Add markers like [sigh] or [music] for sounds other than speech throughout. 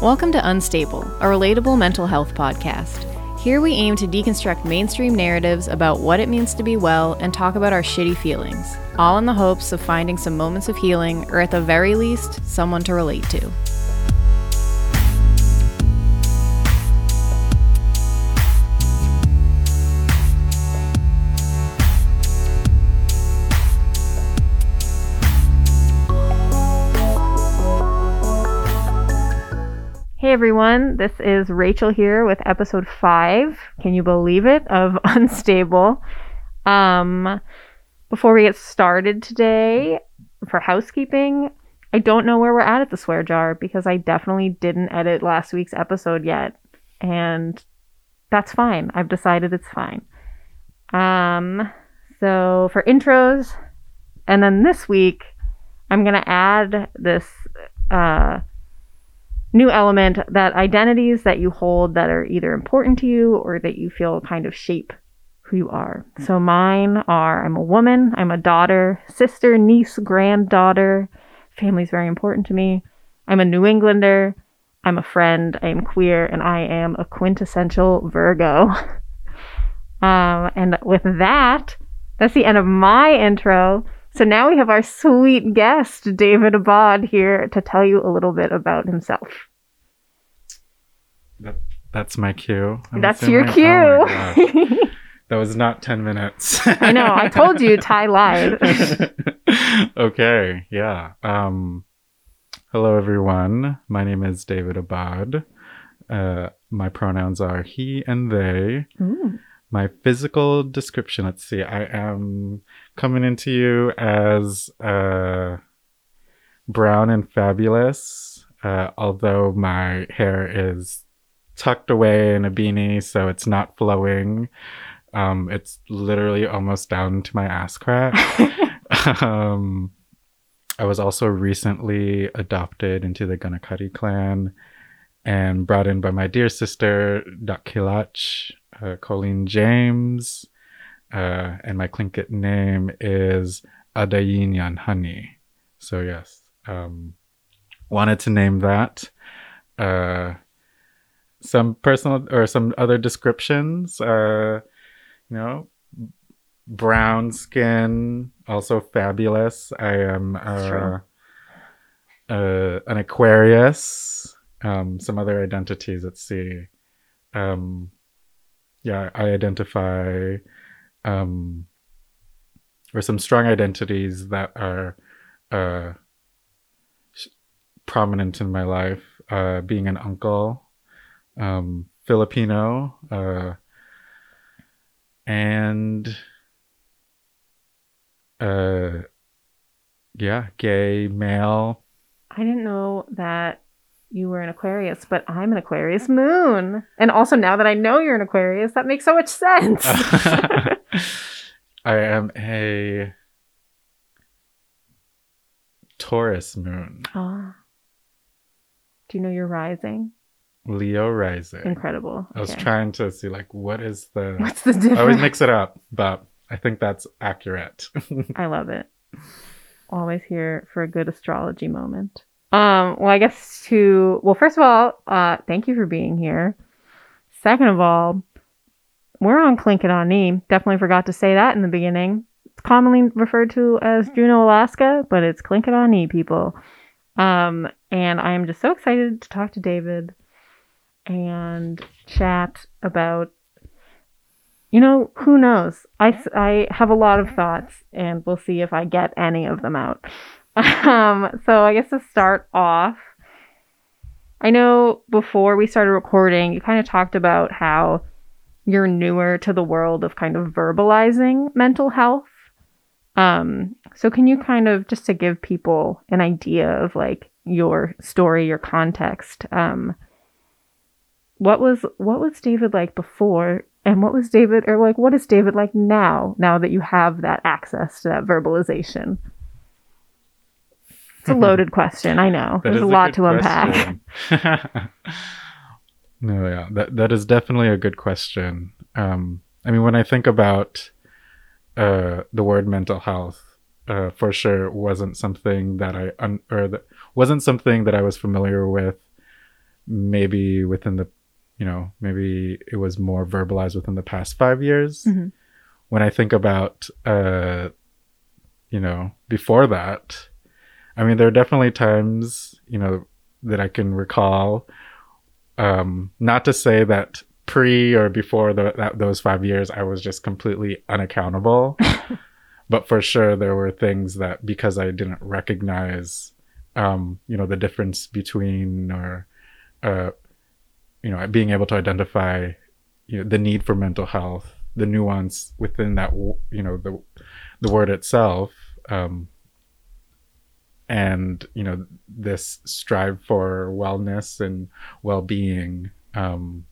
Welcome to Unstable, a relatable mental health podcast. Here we aim to deconstruct mainstream narratives about what it means to be well and talk about our shitty feelings, all in the hopes of finding some moments of healing or at the very least, someone to relate to. Hey everyone, this is Rachel here with episode 5. Can you believe it? Of [laughs] Unstable. Um before we get started today, for housekeeping, I don't know where we're at at the swear jar because I definitely didn't edit last week's episode yet. And that's fine. I've decided it's fine. Um so for intros, and then this week I'm to add this uh new element that identities that you hold that are either important to you or that you feel kind of shape who you are. So mine are I'm a woman, I'm a daughter, sister, niece, granddaughter. Family's very important to me. I'm a New Englander, I'm a friend, I am queer, and I am a quintessential Virgo. [laughs] um, and with that, that's the end of my intro. So now we have our sweet guest, David Abad, here to tell you a little bit about himself. That, that's my cue. I'm That's assuming- your oh cue. gosh. that was not 10 minutes. [laughs] I know, I told you Ty lied. [laughs] okay, yeah. Um, hello, everyone. My name is David Abad. Uh, my pronouns are he and they. Ooh. My physical description. Let's see. I am coming into you as uh brown and fabulous uh although my hair is tucked away in a beanie so it's not flowing. Um it's literally almost down to my ass crack. [laughs] Um i was also recently adopted into the Gunakari clan and brought in by my dear sister Dakilach uh, Colleen James, uh, and my Tlingit name is Adayinyan Honey. So yes, um, wanted to name that. Uh, some personal or some other descriptions. Uh, you know, brown skin, also fabulous. I am uh, uh, an Aquarius. Um, some other identities. Let's see. Um, yeah, I identify, um, or some strong identities that are uh, prominent in my life. Uh, being an uncle, um, Filipino, uh, and uh, yeah, gay male. I didn't know that you were an Aquarius, but I'm an Aquarius moon. And also now that I know you're an Aquarius, that makes so much sense. [laughs] [laughs] I am a Taurus moon, oh. Do you know you're rising? Leo rising. Incredible. I was Okay. trying to see like what is the. [laughs] What's the difference? I always mix it up, but I think that's accurate. I love it. Always here for a good astrology moment. Um, well, I guess to well, first of all, uh, thank you for being here. Second of all, we're on Lingít Aaní. Definitely forgot to say that in the beginning. It's commonly referred to as Juneau, Alaska, but it's Lingít Aaní, people. Um, and I am just so excited to talk to David and chat about you know, who knows? I, I have a lot of thoughts, and we'll see if I get any of them out. Um, so I guess to start off, I know before we started recording, you kind of talked about how you're newer to the world of kind of verbalizing mental health. Um, so can you kind of just to give people an idea of like your story, your context, um, what was what was David like before and what was David or like what is David like now now that you have that access to that verbalization? It's a [laughs] loaded question, I know. That There's a lot good to unpack. [laughs] no, yeah, that that is definitely a good question. Um, I mean, when I think about uh, the word mental health, uh, for sure wasn't something that I un- or that wasn't something that I was familiar with maybe within the you know maybe it was more verbalized within the past five years Mhm. when i think about uh you know before that i mean there are definitely times you know that i can recall um not to say that pre or before the, that, those five years i was just completely unaccountable [laughs] but for sure there were things that because i didn't recognize um you know the difference between or uh you know being able to identify you know the need for mental health the nuance within that you know the the word itself um and you know this strive for wellness and well-being um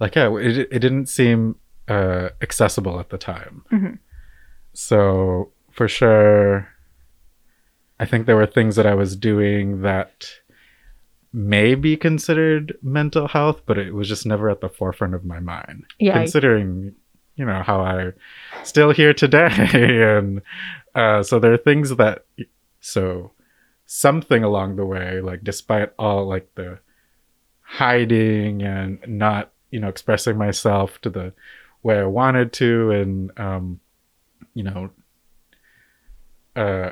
like yeah it, it didn't seem uh accessible at the time Mhm. so for sure i think there were things that i was doing that may be considered mental health but it was just never at the forefront of my mind Yeah. considering you know how i still here today [laughs] and uh so there are things that so something along the way like despite all like the hiding and not you know expressing myself to the way i wanted to and um you know uh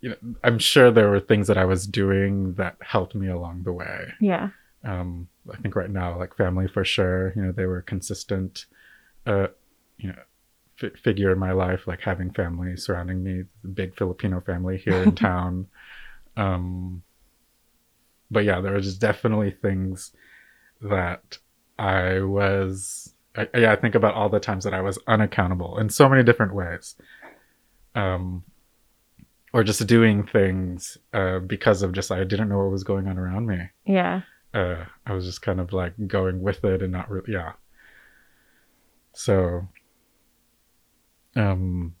you know i'm sure there were things that i was doing that helped me along the way yeah. um i think right now like family for sure you know they were consistent uh you know fi figure in my life like having family surrounding me the big filipino family here in [laughs] town. Um but yeah there was just definitely things that i was I, yeah i think about all the times that i was unaccountable in so many different ways. Um or just doing things uh because of just i didn't know what was going on around me. Yeah. uh i was just kind of like going with it and not really yeah. So um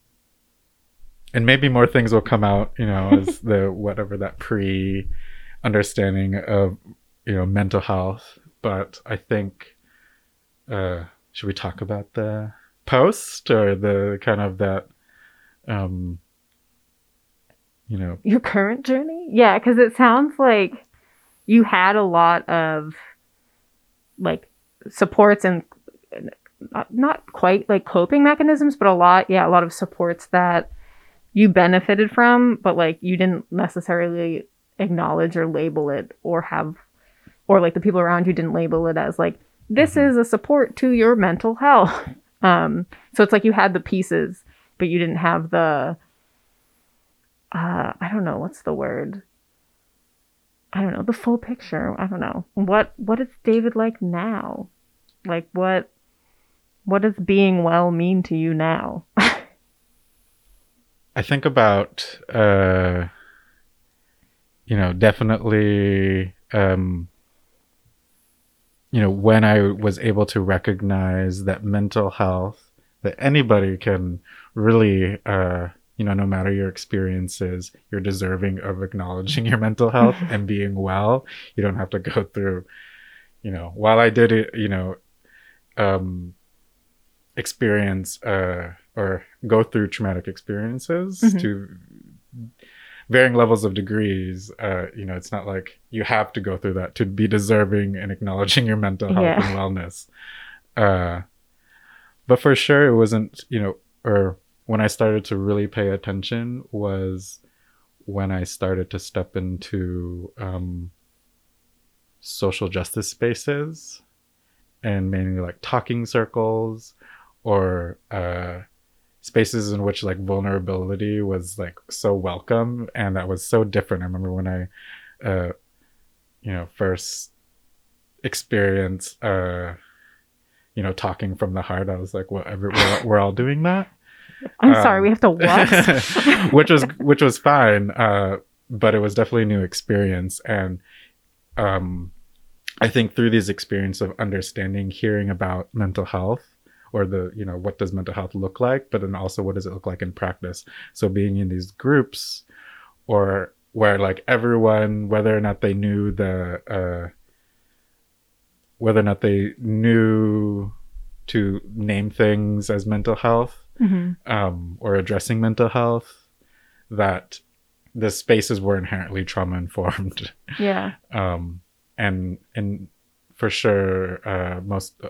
and maybe more things will come out you know as [laughs] the whatever that pre understanding of you know mental health but i think uh should we talk about the post or the kind of that um you know Your current journey? Yeah, because it sounds like you had a lot of like supports and not, not quite like coping mechanisms, but a lot, yeah, a lot of supports that you benefited from, but like you didn't necessarily acknowledge or label it or have, or like the people around you didn't label it as like, this Mhm. is a support to your mental health. [laughs] Um, so it's like you had the pieces, but you didn't have the, uh, I don't know, what's the word? I don't know, the full picture. I don't know. What what is David like now? Like what what does being well mean to you now? [laughs] I think about uh you know definitely um you know when I was able to recognize that mental health that anybody can really uh you know no matter your experiences you're deserving of acknowledging your mental health [laughs] and being well you don't have to go through you know while I did it you know um experience uh or go through traumatic experiences Mhm. to varying levels of degrees uh you know it's not like you have to go through that to be deserving and acknowledging your mental health Yeah. and wellness uh but for sure it wasn't you know or when i started to really pay attention was when i started to step into um social justice spaces and mainly like talking circles or uh spaces in which like vulnerability was like so welcome and that was so different. I remember when i uh you know first experienced uh you know talking from the heart i was like well every, we're, we're all doing that? [laughs] I'm Um, sorry, we have to what? [laughs] which was which was fine uh but it was definitely a new experience. And um i think through these experience of understanding hearing about mental health or the you know what does mental health look like but then also what does it look like in practice so being in these groups or where like everyone whether or not they knew the uh whether or not they knew to name things as mental health Mhm. um, or addressing mental health that the spaces were inherently trauma informed. Yeah. [laughs] um, and and for sure, uh, most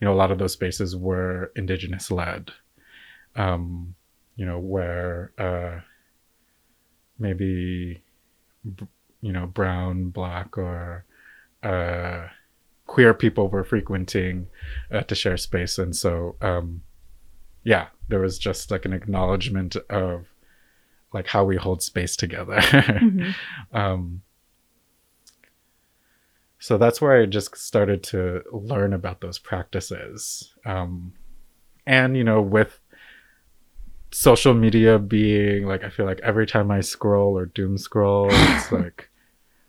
you know a lot of those spaces were indigenous led. Um, you know where uh, maybe you know brown, black, or uh, queer people were frequenting uh, to share space, and so um, yeah, there was just like an acknowledgement of like how we hold space together. [laughs] Mhm. um, so that's where I just started to learn about those practices. Um, and, you know, with social media being like, I feel like every time I scroll or doom scroll, [laughs] it's like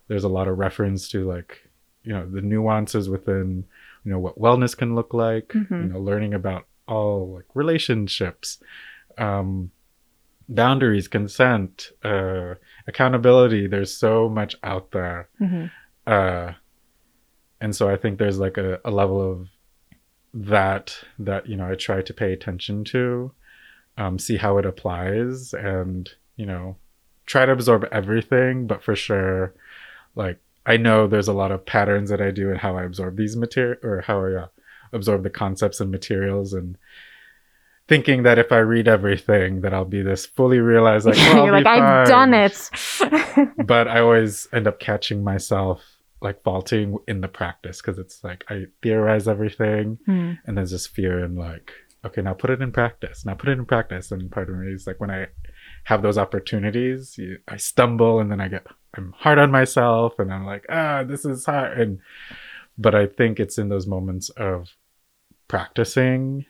there's a lot of reference to like, you know, the nuances within, you know, what wellness can look like, Mhm. you know, learning about all like relationships, um, boundaries, consent, uh, accountability. There's so much out there Mhm. uh and so i think there's like a, a level of that that you know i try to pay attention to um see how it applies and you know try to absorb everything but for sure like i know there's a lot of patterns that i do and how i absorb these material or how i uh, absorb the concepts and materials and thinking that if i read everything that i'll be this fully realized like [laughs] oh, You're like, I've done it. [laughs] but I always end up catching myself like faulting in the practice because it's like I theorize everything Hmm. and there's this fear and like, okay, now put it in practice. Now put it in practice. And part of me is like when I have those opportunities, you, I stumble and then I get I'm hard on myself and I'm like, ah, this is hard. And but I think it's in those moments of practicing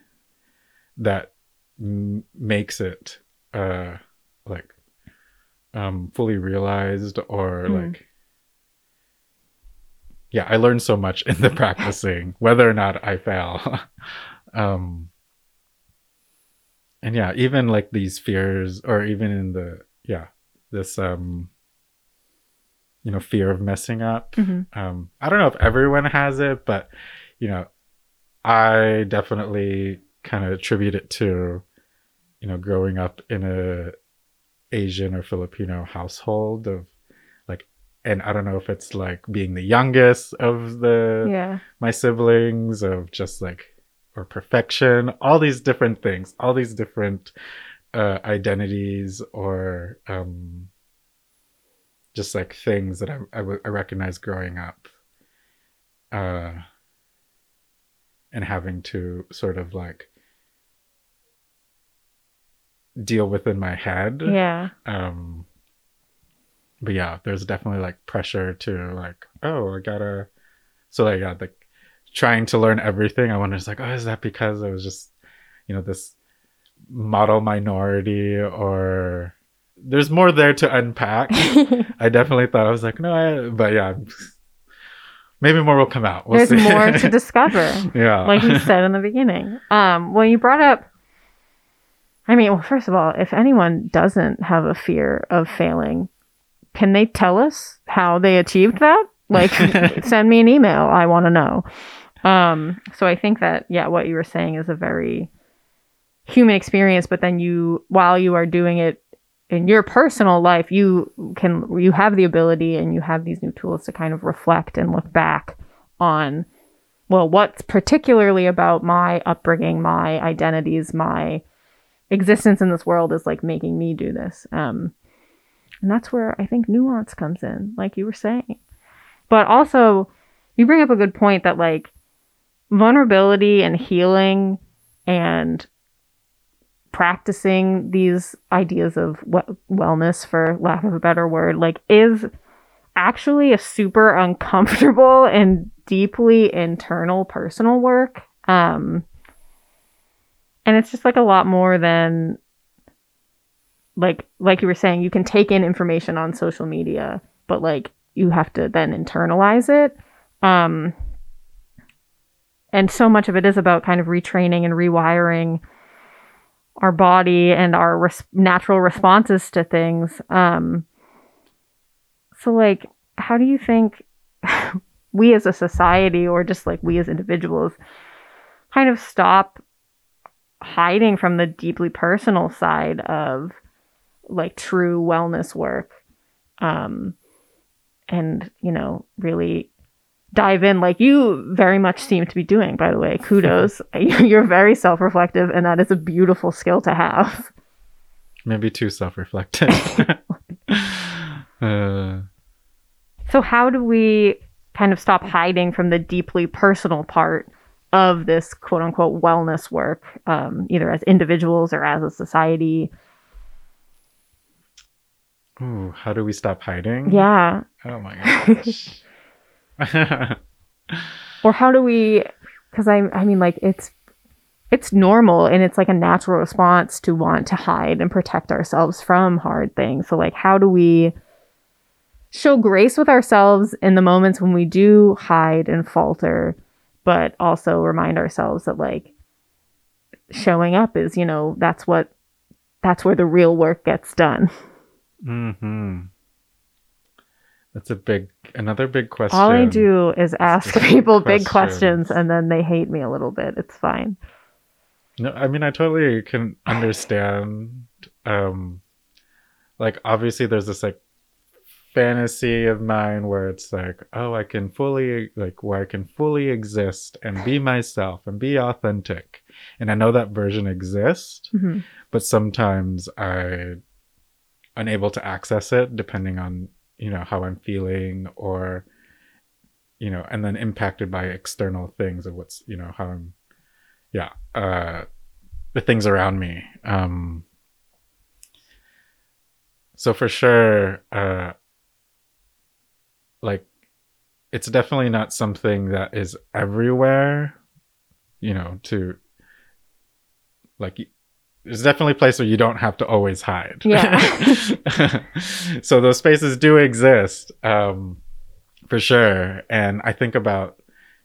that m- makes it uh like um fully realized or Hmm. like yeah i learned so much in the [laughs] practicing whether or not i fail [laughs] um and yeah even like these fears or even in the yeah this um you know fear of messing up Mhm. um i don't know if everyone has it but you know i definitely kind of attribute it to you know growing up in a asian or filipino household of and i don't know if it's like being the youngest of the Yeah. my siblings of just like or perfection all these different things all these different uh identities or um just like things that I, I, w- I recognize growing up uh and having to sort of like deal with in my head Yeah. um but yeah there's definitely like pressure to like oh i gotta so like yeah like trying to learn everything i wonder it's like oh is that because i was just you know this model minority or there's more there to unpack [laughs] i definitely thought i was like no I, but yeah maybe more will come out we'll There's see. more to [laughs] discover. yeah like you said in the beginning. Um, when you brought up, I mean, well, first of all, if anyone doesn't have a fear of failing, can they tell us how they achieved that? Like, [laughs] send me an email. I want to know. Um, so I think that, yeah, what you were saying is a very human experience, but then you, while you are doing it in your personal life, you can, you have the ability and you have these new tools to kind of reflect and look back on well, what's particularly about my upbringing, my identities, my existence in this world is like making me do this. Um, and that's where I think nuance comes in, like you were saying. But also, you bring up a good point that like vulnerability and healing and practicing these ideas of we- wellness, for lack of a better word, like is actually a super uncomfortable [laughs] and deeply internal personal work. Um, and it's just like a lot more than like like you were saying, you can take in information on social media, but like you have to then internalize it. Um, and so much of it is about kind of retraining and rewiring our body and our res- natural responses to things. Um, so, like, how do you think [laughs] we as a society, or just like we as individuals, kind of stop hiding from the deeply personal side of like true wellness work um and you know really dive in like you very much seem to be doing by the way. Kudos. [laughs] You're very self-reflective and that is a beautiful skill to have. Maybe too self-reflective. [laughs] uh, so how do we kind of stop hiding from the deeply personal part of this quote unquote wellness work um, either as individuals or as a society ooh, how do we stop hiding? yeah Oh my gosh. [laughs] or how do we because i i mean like it's it's normal and it's like a natural response to want to hide and protect ourselves from hard things so like how do we show grace with ourselves in the moments when we do hide and falter but also remind ourselves that like showing up is you know that's what that's where the real work gets done hmm That's a big, another big question. all i do is ask people big questions. questions and then they hate me a little bit it's fine No, I mean I totally can understand. Um, like obviously there's this like fantasy of mine where it's like, oh, I can fully like where I can fully exist and be myself and be authentic, and I know that version exists, Mhm. but sometimes I unable to access it depending on you know how I'm feeling or you know and then impacted by external things of what's you know how I'm yeah uh the things around me. Um so for sure uh like it's definitely not something that is everywhere you know to like there's definitely a place where you don't have to always hide Yeah. [laughs] so those spaces do exist um for sure and i think about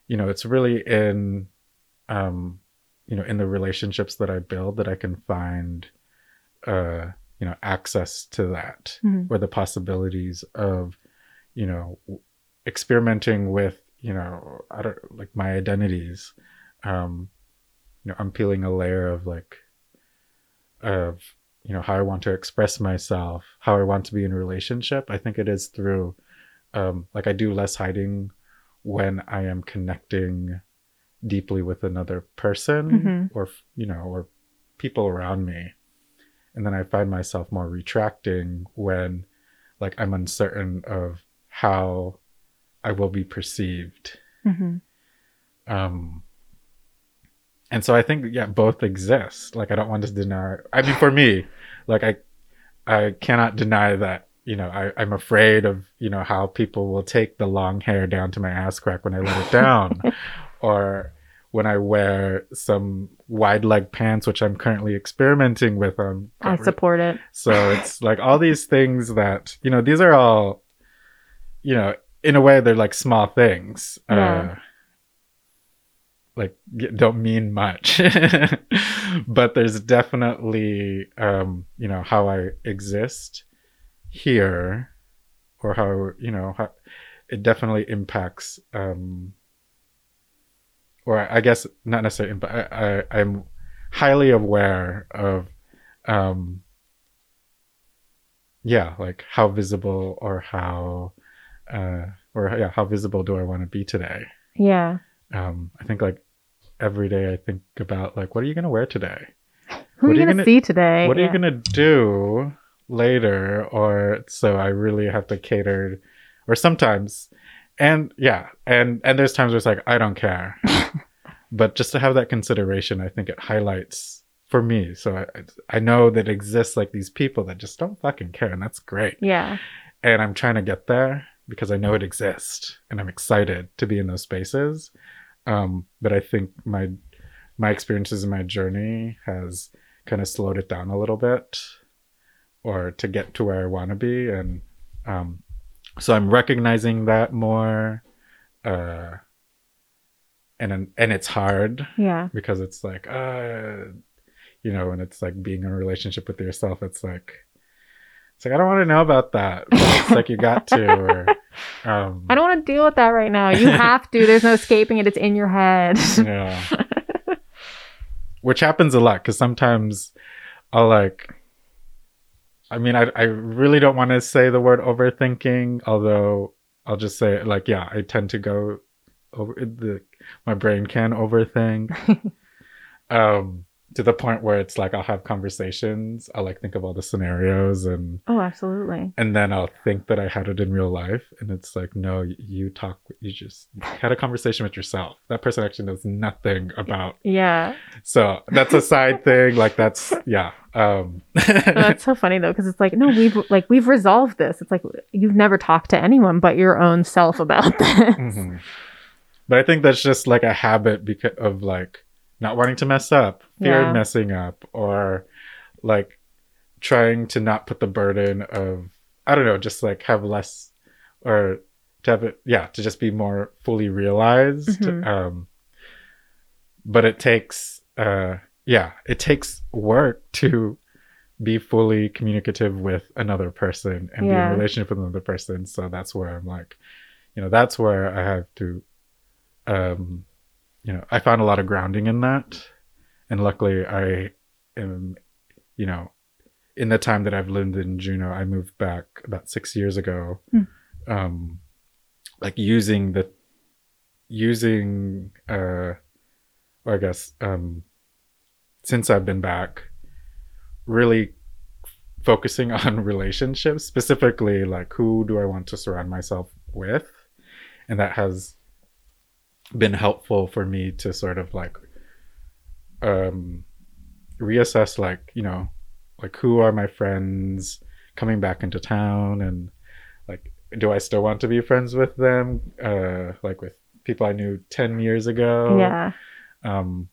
you know it's really in um you know in the relationships that i build that i can find uh you know access to that Mhm. or the possibilities of you know experimenting with you know i don't like my identities um you know i'm peeling a layer of like of you know how i want to express myself how i want to be in relationship i think it is through um like i do less hiding when i am connecting deeply with another person Mhm. or you know or people around me and then i find myself more retracting when like i'm uncertain of how i will be perceived Mhm. um and so i think yeah both exist like i don't want to deny i mean for me like i i cannot deny that you know I, i'm afraid of you know how people will take the long hair down to my ass crack when i let it down [laughs] or when i wear some wide leg pants which i'm currently experimenting with on I support it. so it's like all these things that, you know, these are all, you know, in a way they're like small things. Yeah. Uh, like don't mean much. [laughs] but there's definitely um, you know, how I exist here or how, you know, how it definitely impacts um or I guess not necessarily but I, I I'm highly aware of um yeah like how visible or how uh or yeah how visible do i want to be today Yeah. um i think like every day i think about like what are you gonna wear today? Who What are you gonna, gonna- see today? what are you gonna do later? Or so i really have to cater or sometimes and yeah and and there's times where it's like i don't care. [laughs] But just to have that consideration i think it highlights for me. So i i know that exists like these people that just don't fucking care and that's great. Yeah. and i'm trying to get there because i know it exists and i'm excited to be in those spaces um but i think my my experiences in my journey has kind of slowed it down a little bit or to get to where i want to be and um so i'm recognizing that more uh and and it's hard Yeah. because it's like uh you know and it's like being in a relationship with yourself it's like it's like i don't want to know about that it's like you got to or [laughs] um I don't want to deal with that right now. You [laughs] have to. There's no escaping it. It's in your head. yeah which happens a lot because sometimes i'll like I mean, I I really don't want to say the word overthinking, although I'll just say like, yeah, I tend to go over the my brain can overthink. [laughs] um to the point where it's like I'll have conversations, I'll like think of all the scenarios and Oh, absolutely. and then I'll think that I had it in real life and it's like no, you talk you just had a conversation with yourself. That person actually knows nothing about. Yeah. So, that's a side thing like that's yeah. Um [laughs] that's so funny though, because it's like, no, we've like we've resolved this. It's like you've never talked to anyone but your own self about [laughs] this. Mhm. But I think that's just like a habit because of like not wanting to mess up, fear Yeah. of messing up, or like trying to not put the burden of I don't know, just like have less or to have it yeah, to just be more fully realized. Mhm. Um but it takes uh yeah, it takes work [laughs] to be fully communicative with another person and be in a relationship with another person. So that's where I'm like, you know, that's where I have to um you know, I found a lot of grounding in that. And luckily I am, you know, in the time that I've lived in Juneau, I moved back about six years ago. Hmm. Um like using the using uh or I guess um since I've been back really focusing [laughs] on relationships specifically like who do I want to surround myself with and that has been helpful for me to sort of like um reassess like you know like who are my friends coming back into town? And like do I still want to be friends with them? Uh like with people I knew 10 years ago? Yeah. um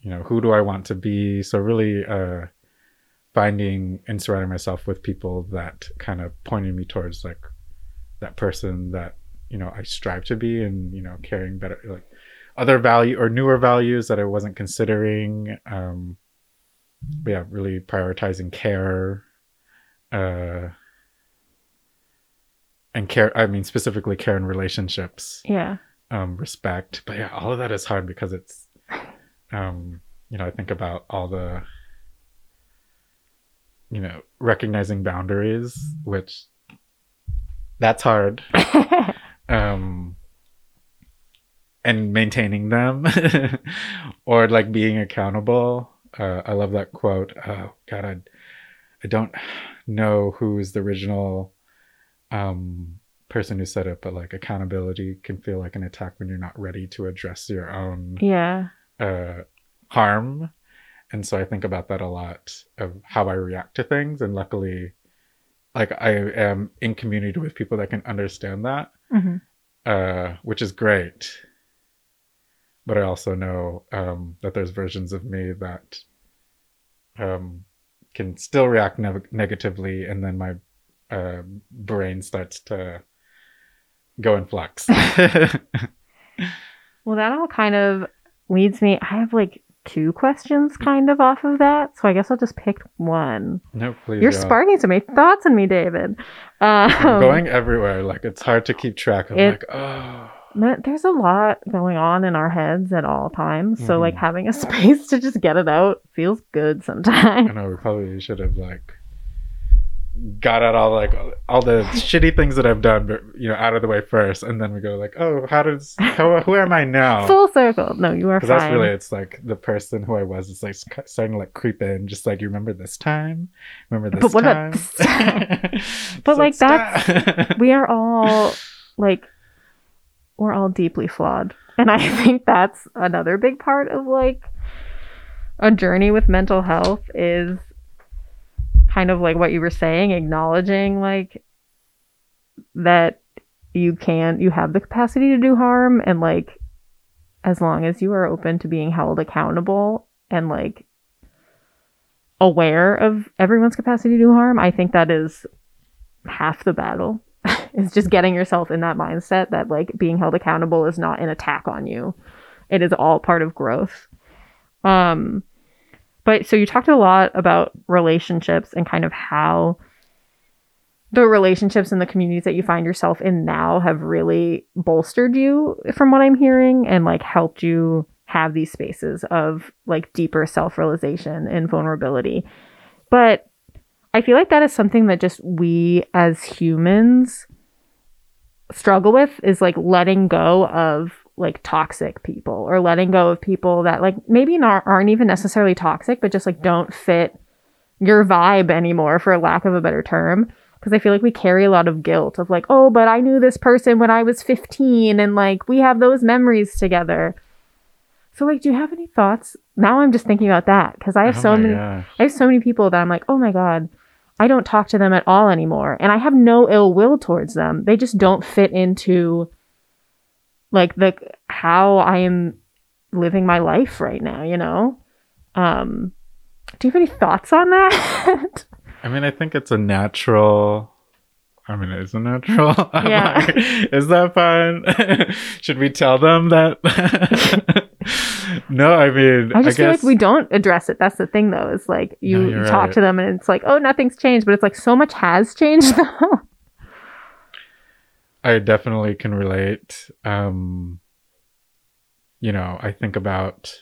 you know who do i want to be? So really uh finding and surrounding myself with people that kind of pointed me towards like that person that you know i strive to be and you know carrying better like other value or newer values that i wasn't considering um yeah really prioritizing care uh and care i mean specifically care in relationships Yeah. um respect but yeah all of that is hard because it's um you know i think about all the you know recognizing boundaries which that's hard [laughs] um and maintaining them [laughs] or like being accountable. Uh, i love that quote oh god I, I don't know who's the original um person who said it but like accountability can feel like an attack when you're not ready to address your own yeah. uh harm. And so i think about that a lot of how i react to things. And luckily like i am in community with people that can understand that hmm uh, which is great. But I also know um, that there's versions of me that um, can still react ne- negatively, and then my uh, brain starts to go in flux. [laughs] Well, that all kind of leads me. I have like two questions kind of off of that. So I guess I'll just pick one. no, please. You're yeah. sparking so many thoughts in me, David. Um, I'm going everywhere. Like it's hard to keep track of. It- like, oh, there's a lot going on in our heads at all times. So, like, Mhm. having a [laughs] space to just get it out feels good sometimes. I know we probably should have like got out all like all the shitty things that I've done, but you know, out of the way first, and then we go like, oh, how does how who am I now? Full circle. No, you are Because that's really it's like the person who I was is like starting to like creep in, just like you remember this time, remember this But what time. this time? [laughs] But, It's like, stop. we are [laughs] all like we're all deeply flawed and i [laughs] think that's another big part of like a journey with mental health is kind of like what you were saying acknowledging like that you can you have the capacity to do harm and like as long as you are open to being held accountable and like aware of everyone's capacity to do harm i think that is half the battle. [laughs] Is just getting yourself in that mindset that like being held accountable is not an attack on you. It is all part of growth. Um but so you talked a lot about relationships and kind of how the relationships and the communities that you find yourself in now have really bolstered you from what i'm hearing and like helped you have these spaces of like deeper self-realization and vulnerability. But I feel like that is something that just we as humans struggle with is like letting go of like toxic people or letting go of people that like maybe not aren't even necessarily toxic but just like don't fit your vibe anymore for lack of a better term because I feel like we carry a lot of guilt of like oh but I knew this person when I was 15 and like we have those memories together. So like do you have any thoughts? Now I'm just thinking about that cuz I have Oh so many gosh. I have so many people that I'm like, oh my God, I don't talk to them at all anymore. And I have no ill will towards them. They just don't fit into like the how I am living my life right now, you know? Um do you have any thoughts on that? [laughs] I mean, I think it's a natural. I mean, it's a natural. [laughs] Yeah. like, is that fun? [laughs] Should we tell them that? no, I mean, I just feel guess like we don't address it. That's the thing though, is like you No, talk right. to them and it's like, oh, nothing's changed, but it's like so much has changed though. I definitely can relate. Um, you know, I think about.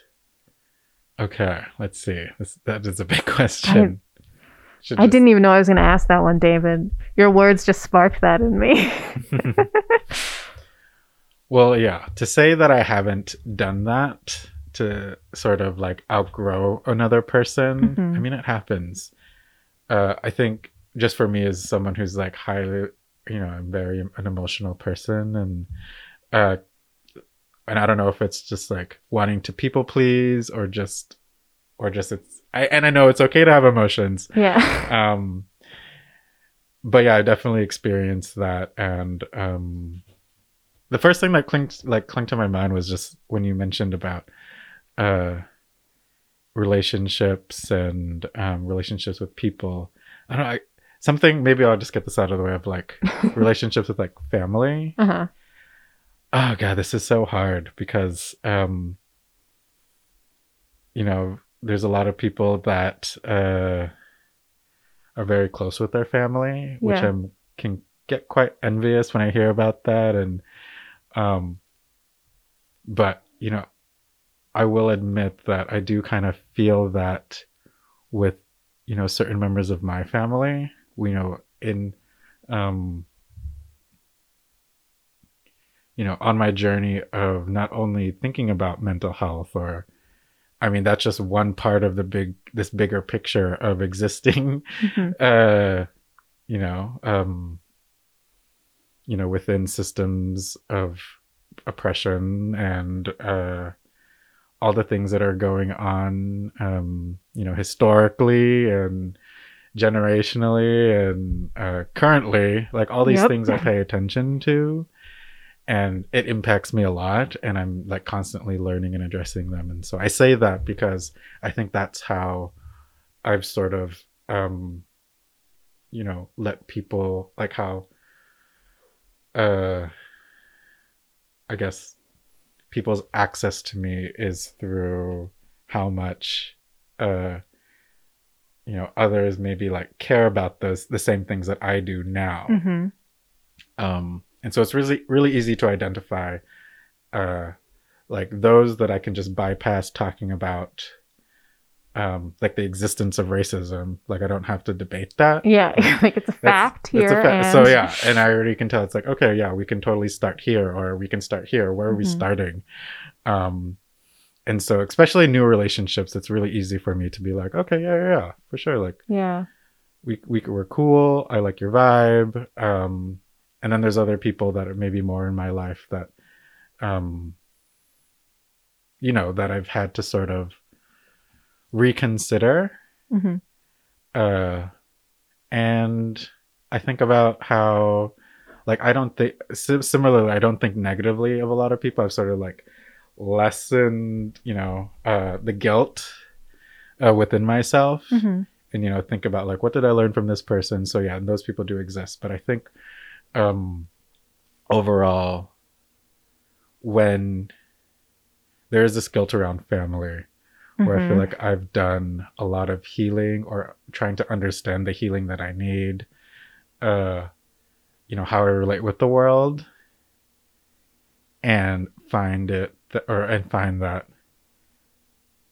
Okay, let's see. This, that is a big [laughs] question. I just- didn't even know I was gonna ask that one, David. Your words just sparked that in me. [laughs] Well, yeah, to say that I haven't done that to sort of like outgrow another person, Mhm. I mean, it happens. Uh, I think just for me as someone who's like highly, you know, I'm very an emotional person and, uh, and I don't know if it's just like wanting to people please or just, or just it's, I, and I know it's okay to have emotions, yeah. [laughs] um but yeah i definitely experienced that and um the first thing that clinked like clung to my mind was just when you mentioned about uh relationships and um relationships with people i don't know I, something maybe i'll just get this out of the way of like [laughs] relationships with like family Uh-huh. oh god this is so hard because um you know there's a lot of people that uh are very close with their family which Yeah. i'm can get quite envious when i hear about that and um but you know i will admit that i do kind of feel that with you know certain members of my family we know in um you know on my journey of not only thinking about mental health or i mean that's just one part of the big this bigger picture of existing Mhm. [laughs] uh you know um you know within systems of oppression and uh all the things that are going on um you know historically and generationally and uh currently like all these Yep. things i pay attention to and it impacts me a lot and i'm like constantly learning and addressing them and so i say that because i think that's how i've sort of um you know let people like how uh i guess people's access to me is through how much uh you know others maybe like care about those the same things that i do now Mhm. um and so it's really really easy to identify uh like those that i can just bypass talking about um like the existence of racism like i don't have to debate that Yeah, [laughs] like it's a fact here. It's a fa- and... so yeah and i already can tell it's like okay yeah we can totally start here or we can start here where are we Mhm. starting um and so especially new relationships it's really easy for me to be like okay yeah yeah, yeah for sure like Yeah. we, we we're cool. I like your vibe. Um, and then there's other people that are maybe more in my life that, um, you know, that I've had to sort of reconsider. hmm Uh, and I think about how, like, I don't think similarly. I don't think negatively of a lot of people. I've sort of like lessened, you know, uh, the guilt uh, within myself. Hmm and you know think about like what did i learn from this person? So yeah those people do exist. But i think um overall when there is this guilt around family where i feel Mhm. like i've done a lot of healing or trying to understand the healing that i need uh you know how i relate with the world and find it or and find that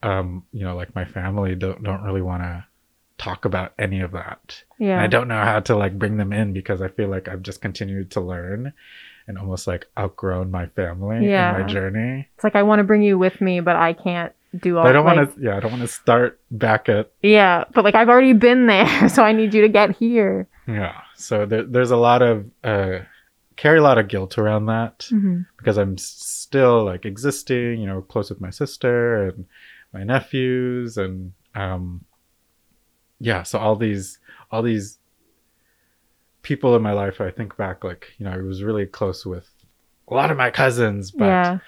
um you know like my family don't don't really want to talk about any of that. Yeah. And I don't know how to like bring them in because I feel like I've just continued to learn and almost like outgrown my family Yeah. and my journey. It's like I want to bring you with me, but I can't do all. But I don't like, want to, yeah, I don't want to start back at, Yeah, but like I've already been there, [laughs] so I need you to get here. yeah. So there, there's a lot of, uh, carry a lot of guilt around that Mm-hmm. because I'm still like existing, you know, close with my sister and my nephews and, um, yeah. So all these, all these people in my life, I think back, like, you know, I was really close with a lot of my cousins, but Yeah,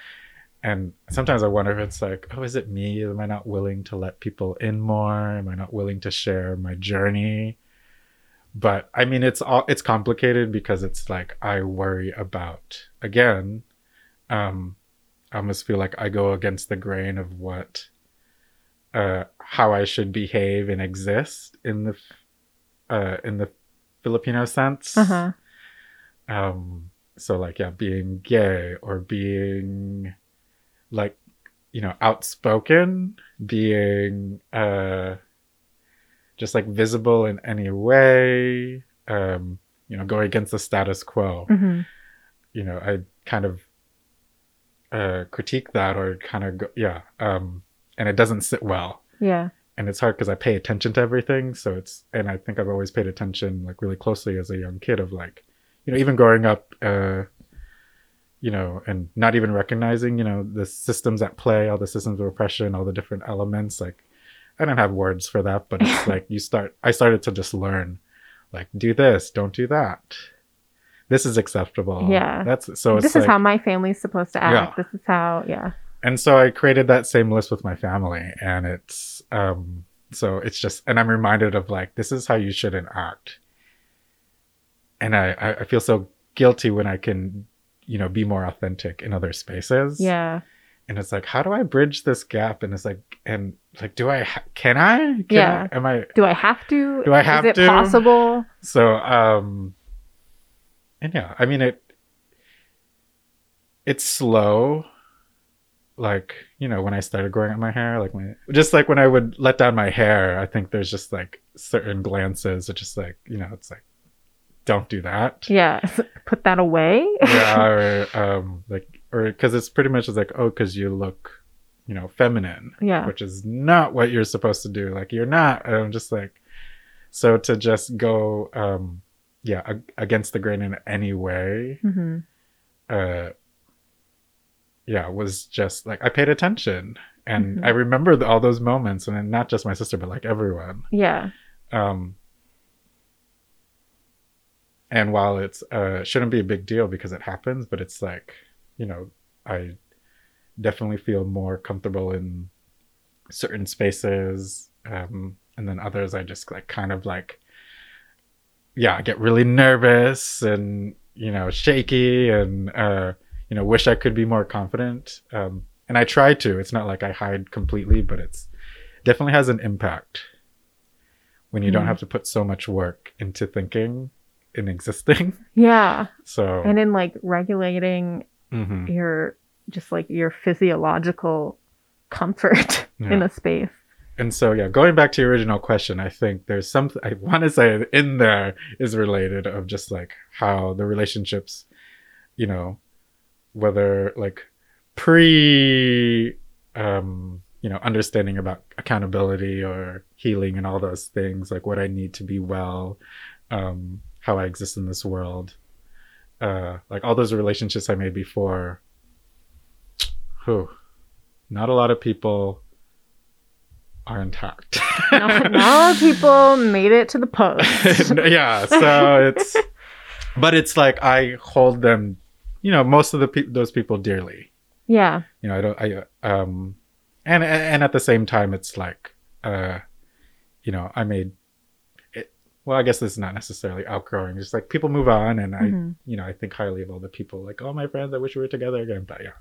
And sometimes I wonder if it's like, oh, is it me? Am I not willing to let people in more? Am I not willing to share my journey? But I mean, it's all it's complicated because it's like I worry about again. Um, I almost feel like I go against the grain of what, uh, how I should behave and exist in the, uh, in the Filipino sense uh huh. um so like yeah being gay or being like you know outspoken being uh just like visible in any way um you know going against the status quo hmm you know i kind of uh critique that or kind of go yeah um and it doesn't sit well Yeah, and it's hard because I pay attention to everything. So it's and I think I've always paid attention like really closely as a young kid of like, you know, even growing up, uh, you know, and not even recognizing, you know, the systems at play, all the systems of oppression, all the different elements. Like, I don't have words for that, but it's [laughs] like you start. I started to just learn, like, do this, don't do that. This is acceptable. Yeah. that's so. It's this is like, how my family's supposed to act. Yeah. This is how. Yeah. and so I created that same list with my family, and it's um so it's just and I'm reminded of like this is how you shouldn't act, and I I- I feel so guilty when I can you know be more authentic in other spaces Yeah. And it's like how do I bridge this gap and it's like and like do I ha- can I can Yeah. I, am I Do I have to? Do I have Is it to? possible? so um and yeah i mean it it's slow like you know when i started growing out my hair like when just like when i would let down my hair i think there's just like certain glances that just like you know it's like don't do that Yeah. [laughs] Put that away. yeah [laughs] or um like or because it's pretty much like oh because you look you know feminine yeah. which is not what you're supposed to do. Like you're not. And I'm just like, so to just go, um, yeah, ag- against the grain in any way, hmm uh, yeah, was just like I paid attention and Mhm. I remember the, all those moments, and not just my sister, but like everyone. Yeah. Um, and while it's uh shouldn't be a big deal because it happens, but it's like, you know, I definitely feel more comfortable in certain spaces, um, and then others I just like kind of like, yeah, I get really nervous and you know shaky and uh, you know wish I could be more confident. Um, and I try to. It's not like I hide completely, but it's definitely has an impact when you don't Mm. have to put so much work into thinking and existing. Yeah. [laughs] So And in like regulating mhm. your just like your physiological comfort [laughs] in a space. and so yeah, going back to your original question, I think there's something I want to say in there is related of just like how the relationships, you know, whether like pre um you know understanding about accountability or healing and all those things like what i need to be well um how i exist in this world uh like all those relationships i made before whew, not a lot of people are intact Not, not a [laughs] lot of people made it to the post. [laughs] yeah so it's [laughs] but it's like i hold them you know most of the pe- those people dearly yeah. you know i don't i um and and at the same time it's like uh you know i made well i guess this is not necessarily outgrowing just like people move on and i Mhm. you know i think highly of all the people like all my friends i wish we were together again but yeah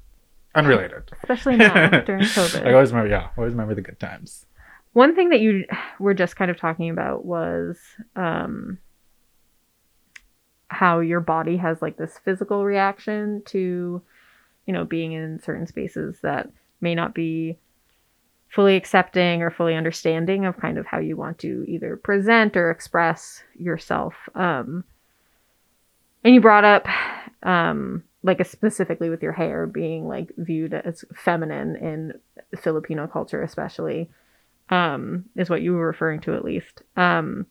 unrelated Especially now [laughs] during COVID. i always remember yeah always remember the good times One thing that you were just kind of talking about was um, how your body has like this physical reaction to, you know, being in certain spaces that may not be fully accepting or fully understanding of kind of how you want to either present or express yourself. Um, and you brought up um, like specifically with your hair being like viewed as feminine in Filipino culture, especially, um, is what you were referring to at least. Um,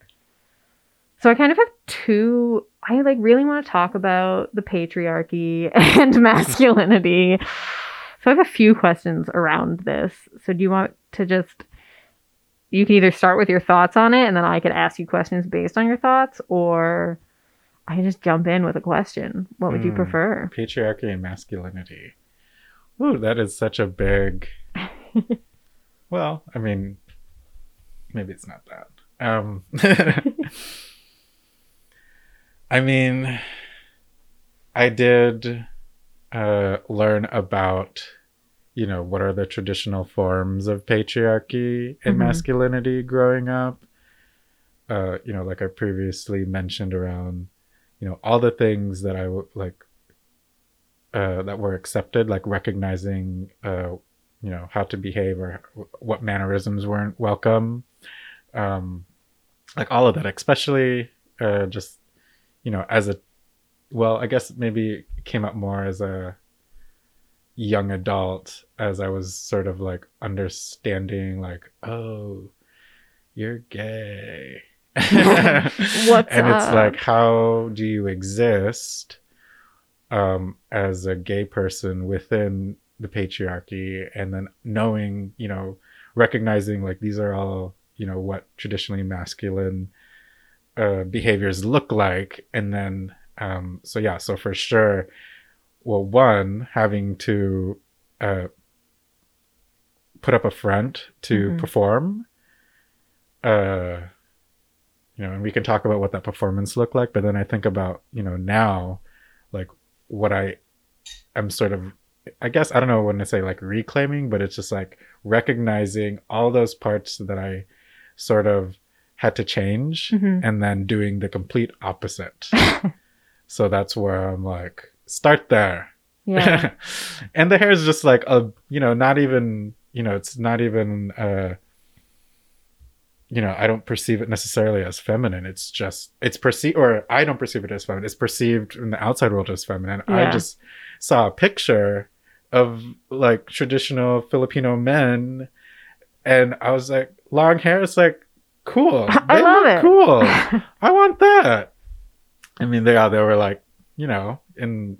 so I kind of have two. I like really want to talk about the patriarchy [laughs] and masculinity. So I have a few questions around this. So do you want to just you can either start with your thoughts on it and then I could ask you questions based on your thoughts or I can just jump in with a question. What would you Hmm. prefer? Patriarchy and masculinity. Ooh, that is such a big. [laughs] well, I mean, maybe it's not that. Um, [laughs] [laughs] I mean, I did uh, learn about, you know, what are the traditional forms of patriarchy and Mhm. masculinity growing up. Uh, you know, like I previously mentioned around, you know, all the things that I w- like uh, that were accepted, like recognizing, uh, you know, how to behave or what mannerisms weren't welcome, um, like all of that, especially uh, just, you know, as a, well, I guess maybe it came up more as a young adult as I was sort of like understanding, like, oh, you're gay. [laughs] What's and it's like, how do you exist? um, as a gay person within the patriarchy and then knowing you know recognizing like these are all you know what traditionally masculine uh, behaviors look like and then um, so yeah so for sure well one having to uh, put up a front to Mhm. perform uh you know and we can talk about what that performance looked like but then i think about you know now like what i am sort of i guess i don't know when to say like reclaiming but it's just like recognizing all those parts that i sort of had to change Mhm. and then doing the complete opposite [laughs] so that's where i'm like start there. Yeah. [laughs] and the hair is just like a you know not even you know it's not even uh you know i don't perceive it necessarily as feminine. It's just it's perceived or i don't perceive it as feminine. It's perceived in the outside world as feminine. I just saw a picture of like traditional filipino men and i was like long hair is like cool. [laughs] I They love look it. cool. [laughs] I want that. I mean, they are, they were like, you know, in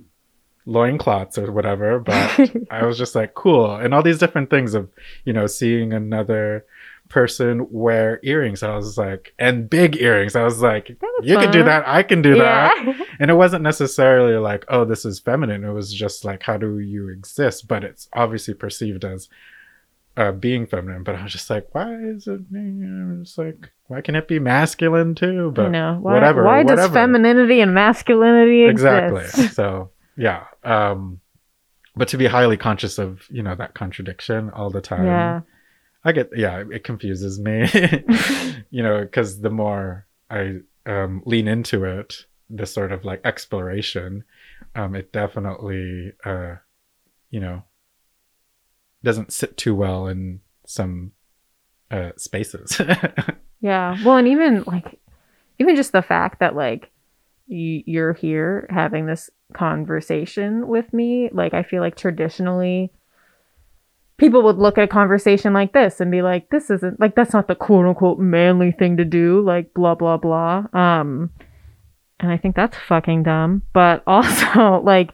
loincloths or whatever, but [laughs] I was just like, cool. And all these different things of, you know, seeing another person wear earrings. I was like, and big earrings. I was like, That's you can do that. I can do that. [laughs] And it wasn't necessarily like, oh, this is feminine. It was just like, how do you exist? But it's obviously perceived as uh, being feminine. But I was just like, why is it? I'm just like, why can it be masculine too? But know. Why, whatever, Why does femininity and masculinity exactly. exist? [laughs] so yeah. Um, but to be highly conscious of you know that contradiction all the time. Yeah. I get yeah, it confuses me. [laughs] [laughs] you know, because the more I um, lean into it, the sort of like exploration, um, it definitely uh, you know doesn't sit too well in some uh, spaces. [laughs] Yeah. Well, and even like, even just the fact that like you're here having this conversation with me, like I feel like traditionally people would look at a conversation like this and be like, this isn't like that's not the quote unquote manly thing to do, like blah blah blah. Um, and I think that's fucking dumb. But [laughs] also like.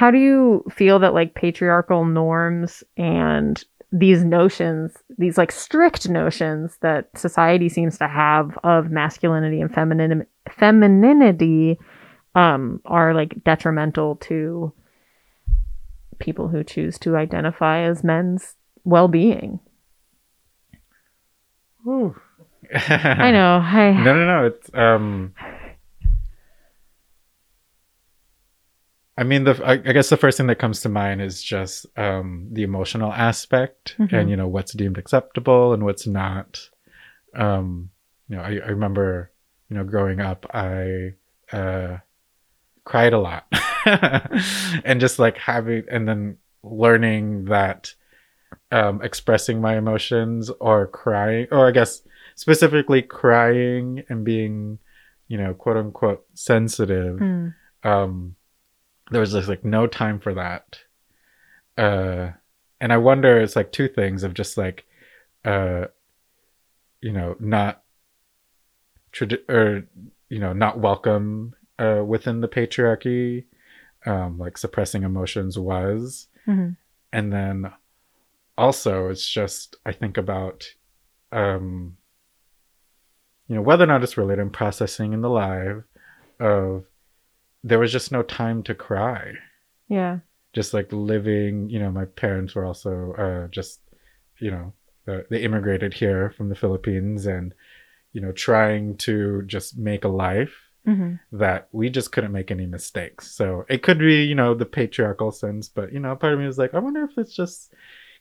How do you feel that like patriarchal norms and these notions, these like strict notions that society seems to have of masculinity and feminin- femininity um, are like detrimental to people who choose to identify as men's well-being. I know. I [laughs] no no no it's um [laughs] i mean the I, I guess the first thing that comes to mind is just um the emotional aspect Mhm. and you know what's deemed acceptable and what's not um you know i, I remember you know growing up i uh cried a lot [laughs] and just like having and then learning that um, expressing my emotions or crying, or I guess specifically crying and being, you know, quote unquote sensitive. Mm. Um, there was just like no time for that. Uh, and I wonder, it's like two things of just like, uh, you know, not tradi- or you know, not welcome uh, within the patriarchy, um, like suppressing emotions was, Mhm. and then also it's just I think about, um, you know, whether or not it's related and processing in the live of there was just no time to cry Yeah. just like living you know my parents were also uh just you know uh, they immigrated here from the philippines and you know trying to just make a life hmm that we just couldn't make any mistakes so it could be you know the patriarchal sense but you know part of me was like i wonder if it's just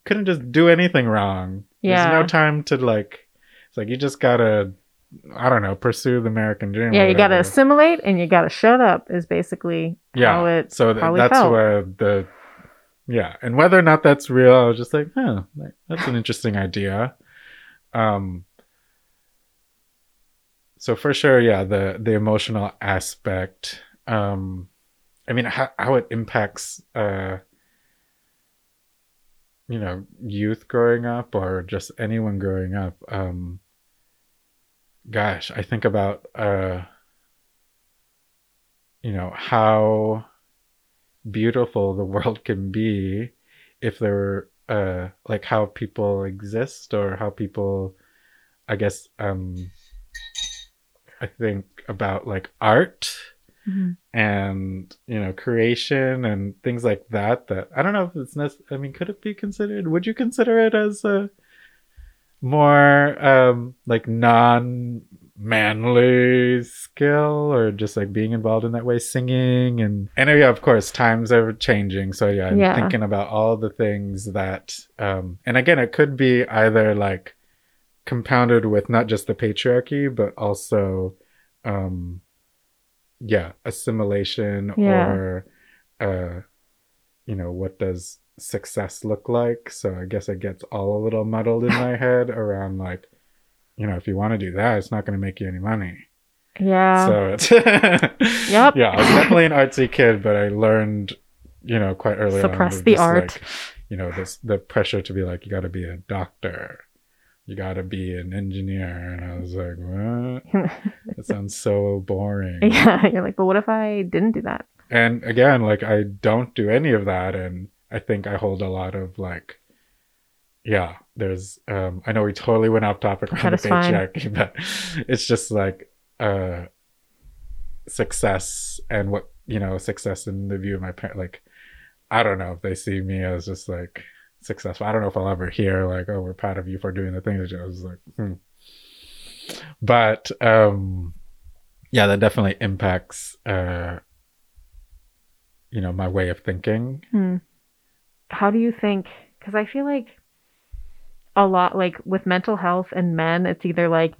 couldn't just do anything wrong Yeah. there's no time to like it's like you just gotta i don't know pursue the american dream Yeah, you gotta assimilate and you gotta shut up is basically yeah how it so th- that's felt. where the yeah and whether or not that's real i was just like huh like, that's an interesting idea um so for sure yeah the the emotional aspect um i mean how, how it impacts uh you know youth growing up or just anyone growing up um gosh i think about uh you know how beautiful the [laughs] world can be if there were uh like how people exist or how people i guess um i think about like art Mhm. and you know creation and things like that that i don't know if it's nec- i mean could it be considered would you consider it as a more um like non manly skill or just like being involved in that way singing and and yeah of course times are changing so yeah i'm Yeah. thinking about all the things that um and again it could be either like compounded with not just the patriarchy but also um yeah assimilation Yeah. or uh you know what does success look like so i guess it gets all a little muddled in my [laughs] head around like you know if you want to do that it's not going to make you any money Yeah. so it's [laughs] Yep. yeah i was definitely an artsy kid but i learned you know quite early Suppress of the just, art. like, you know this the pressure to be like you got to be a doctor you got to be an engineer and i was like what [laughs] that sounds so boring yeah. You're like, but what if I didn't do that? and again like i don't do any of that and i think i hold a lot of like yeah there's um i know we totally went off topic on the is fine. patriarchy [laughs] but it's just like uh success and what you know success in the view of my parents. like i don't know if they see me as just like successful i don't know if i'll ever hear like oh we're proud of you for doing the things that I was like hmm. but um yeah that definitely impacts uh you know my way of thinking Hmm. How do you think? Because I feel like a lot, like with mental health and men, it's either like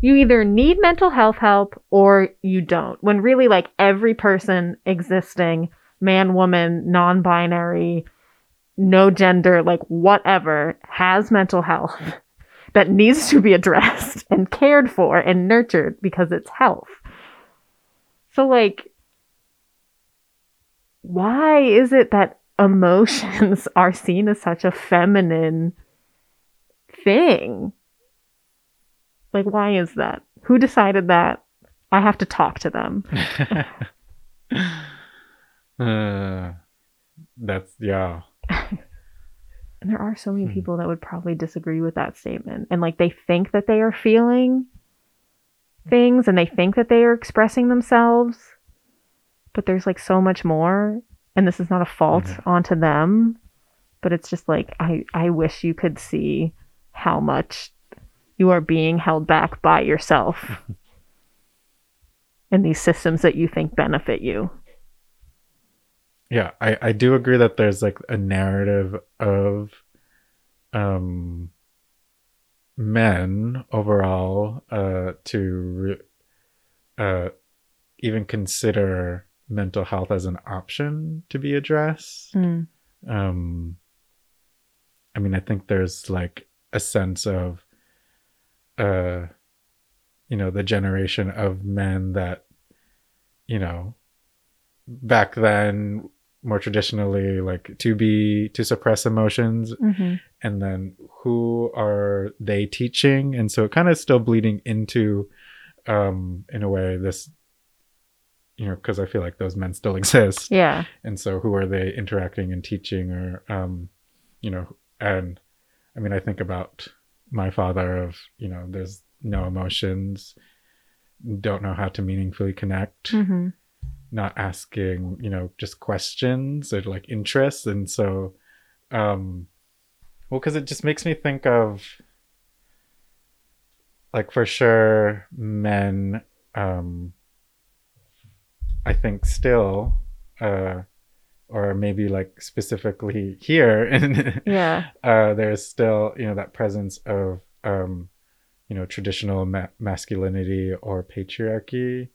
you either need mental health help or you don't. When really, like every person existing, man, woman, non binary, no gender, like whatever, has mental health [laughs] that needs to be addressed and cared for and nurtured because it's health. So, like, why is it that emotions are seen as such a feminine thing? Like, why is that? Who decided that? I have to talk to them. [laughs] uh, that's yeah [laughs] And there are so many Hmm. people that would probably disagree with that statement. And like, they think that they are feeling things and they think that they are expressing themselves, but there's like so much more. And this is not a fault Mhm. onto them, but it's just like, I, I wish you could see how much you are being held back by yourself [laughs] in these systems that you think benefit you. yeah i i do agree that there's like a narrative of um men overall uh to uh even consider mental health as an option to be addressed. Um I mean, I think there's like a sense of, uh, you know, the generation of men that, you know, back then more traditionally like to be to suppress emotions hmm and then who are they teaching? And so it kind of still bleeding into um in a way this you know because i feel like those men still [laughs] exist. Yeah. and so who are they interacting and teaching or um you know and i mean i think about my father of you know there's no emotions don't know how to meaningfully connect hmm not asking you know just questions or like interests. And so um well because it just makes me think of like for sure men um i think still uh or maybe like specifically here [laughs] in Yeah. uh there's still you know that presence of um you know traditional ma- masculinity or patriarchy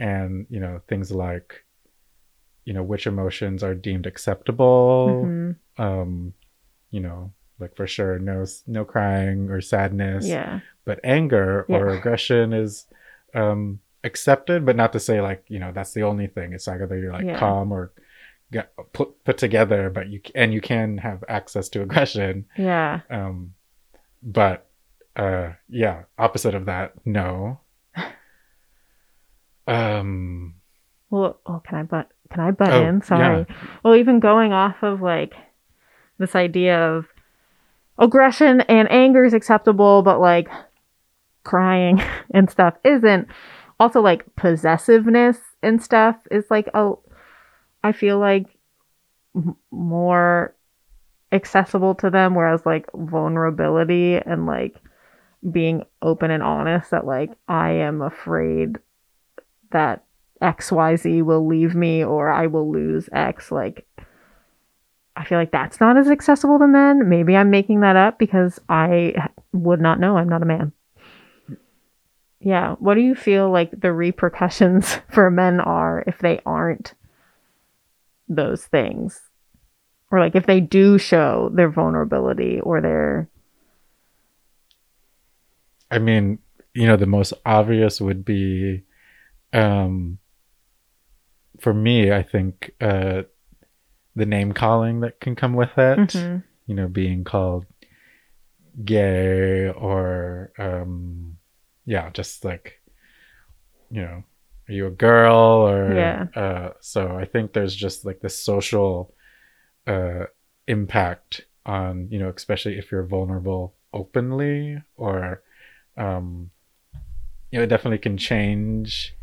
and you know things like you know which emotions are deemed acceptable hmm um you know like for sure no no crying or sadness Yeah. but anger or aggression is um accepted but not to say like you know that's the only thing it's like either you're like Yeah. calm or get put put together but you and you can have access to aggression Yeah. um but uh yeah opposite of that no [laughs] um Well, oh, can I butt? Can I butt Oh, in? Sorry. Well, even going off of like this idea of aggression and anger is acceptable, but like crying [laughs] and stuff isn't. Also, like possessiveness and stuff is like a. I feel like m- more accessible to them, whereas like vulnerability and like being open and honest that like I am afraid that XYZ will leave me or I will lose X. Like, I feel like that's not as accessible to men. Maybe I'm making that up because i would not know. I'm not a man. Yeah. What do you feel like the repercussions [laughs] for men are if they aren't those things? Or like if they do show their vulnerability or their. i mean you know the most obvious would be um for me i think uh the name calling that can come with it Mhm. you know being called gay or um yeah just like you know are you a girl or Yeah. uh so i think there's just like this social uh impact on you know especially if you're vulnerable openly or um you know it definitely can change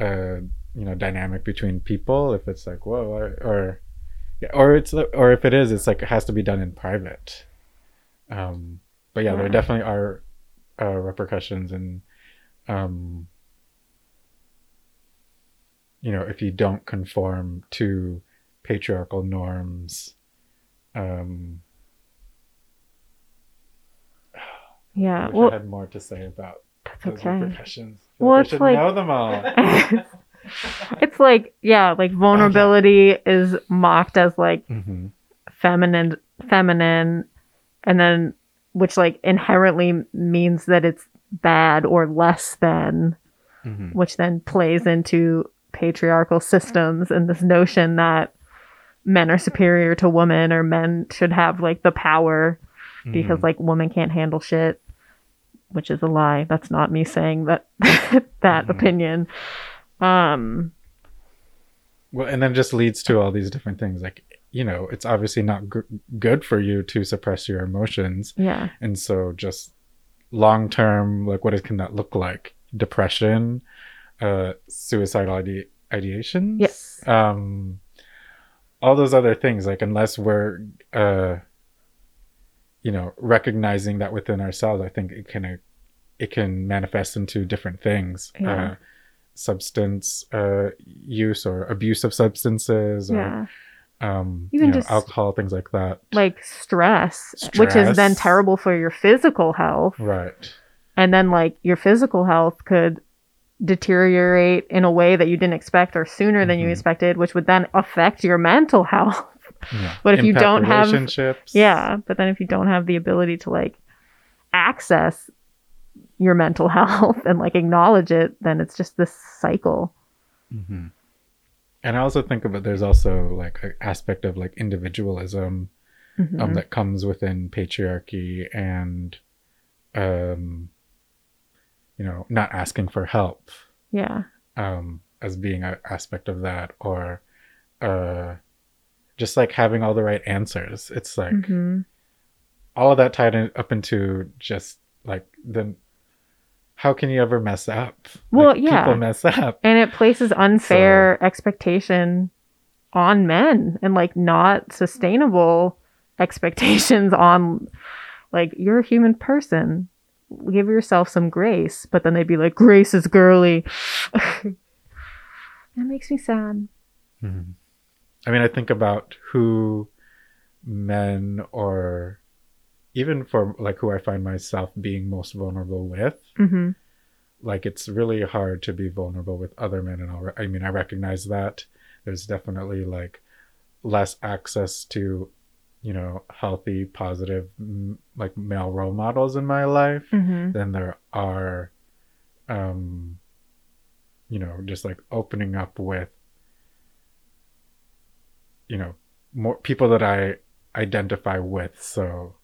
uh you know dynamic between people if it's like whoa or, or yeah, or it's or if it is it's like it has to be done in private um but yeah, there definitely are uh repercussions and um you know if you don't conform to patriarchal norms um I [sighs] Yeah. wish Well, I had more to say about that's those okay. repercussions. Well, I it's should like- know them all. [laughs] it's like, yeah, like [laughs] vulnerability is mocked as like hmm feminine feminine and then which like inherently means that it's bad or less than hmm which then plays into patriarchal systems and this notion that men are superior to women or men should have like the power because like women can't handle shit which is a lie that's not me saying that [laughs] that Mhm. opinion um Well, and then just leads to all these different things. Like, you know, it's obviously not g- good for you to suppress your emotions. yeah And so, just long term, like, what is, can that look like? Depression, uh, suicidal ide- ideations. yes Um, all those other things. Like, unless we're, uh, you know, recognizing that within ourselves, I think it can, uh, it can manifest into different things. Yeah. Uh, substance uh, use or abuse of substances or yeah um, Even you know, just- alcohol, things like that. like stress, which is then terrible for your physical health Right. and then like your physical health could deteriorate in a way that you didn't expect or sooner than you Mhm. expected which would then affect your mental [laughs] health Yeah. But if you don't have- Yeah, but then if you don't have the ability to like access your mental [laughs] health and like acknowledge it, then it's just this cycle. hmm And I also think of it. There's also like an aspect of like individualism Mhm. um, that comes within patriarchy and, um, you know, not asking for help yeah. um, as being an aspect of that, or uh, just like having all the right answers. It's like hmm all of that tied in, up into just like the how can you ever mess up? Well, Like, yeah. people mess up. And it places unfair expectation on men and like not sustainable expectations on like you're a human person. Give yourself some grace. But then they'd be like, Grace is girly. [sighs] that makes me sad. Mhm. I mean, I think about who men or even for like who I find myself being most vulnerable with. hmm Like it's really hard to be vulnerable with other men, and I'll, I mean, I recognize that there's definitely like less access to, you know, healthy, positive, m- like male role models in my life hmm than there are, um, you know, just like opening up with, you know, more people that I identify with. So,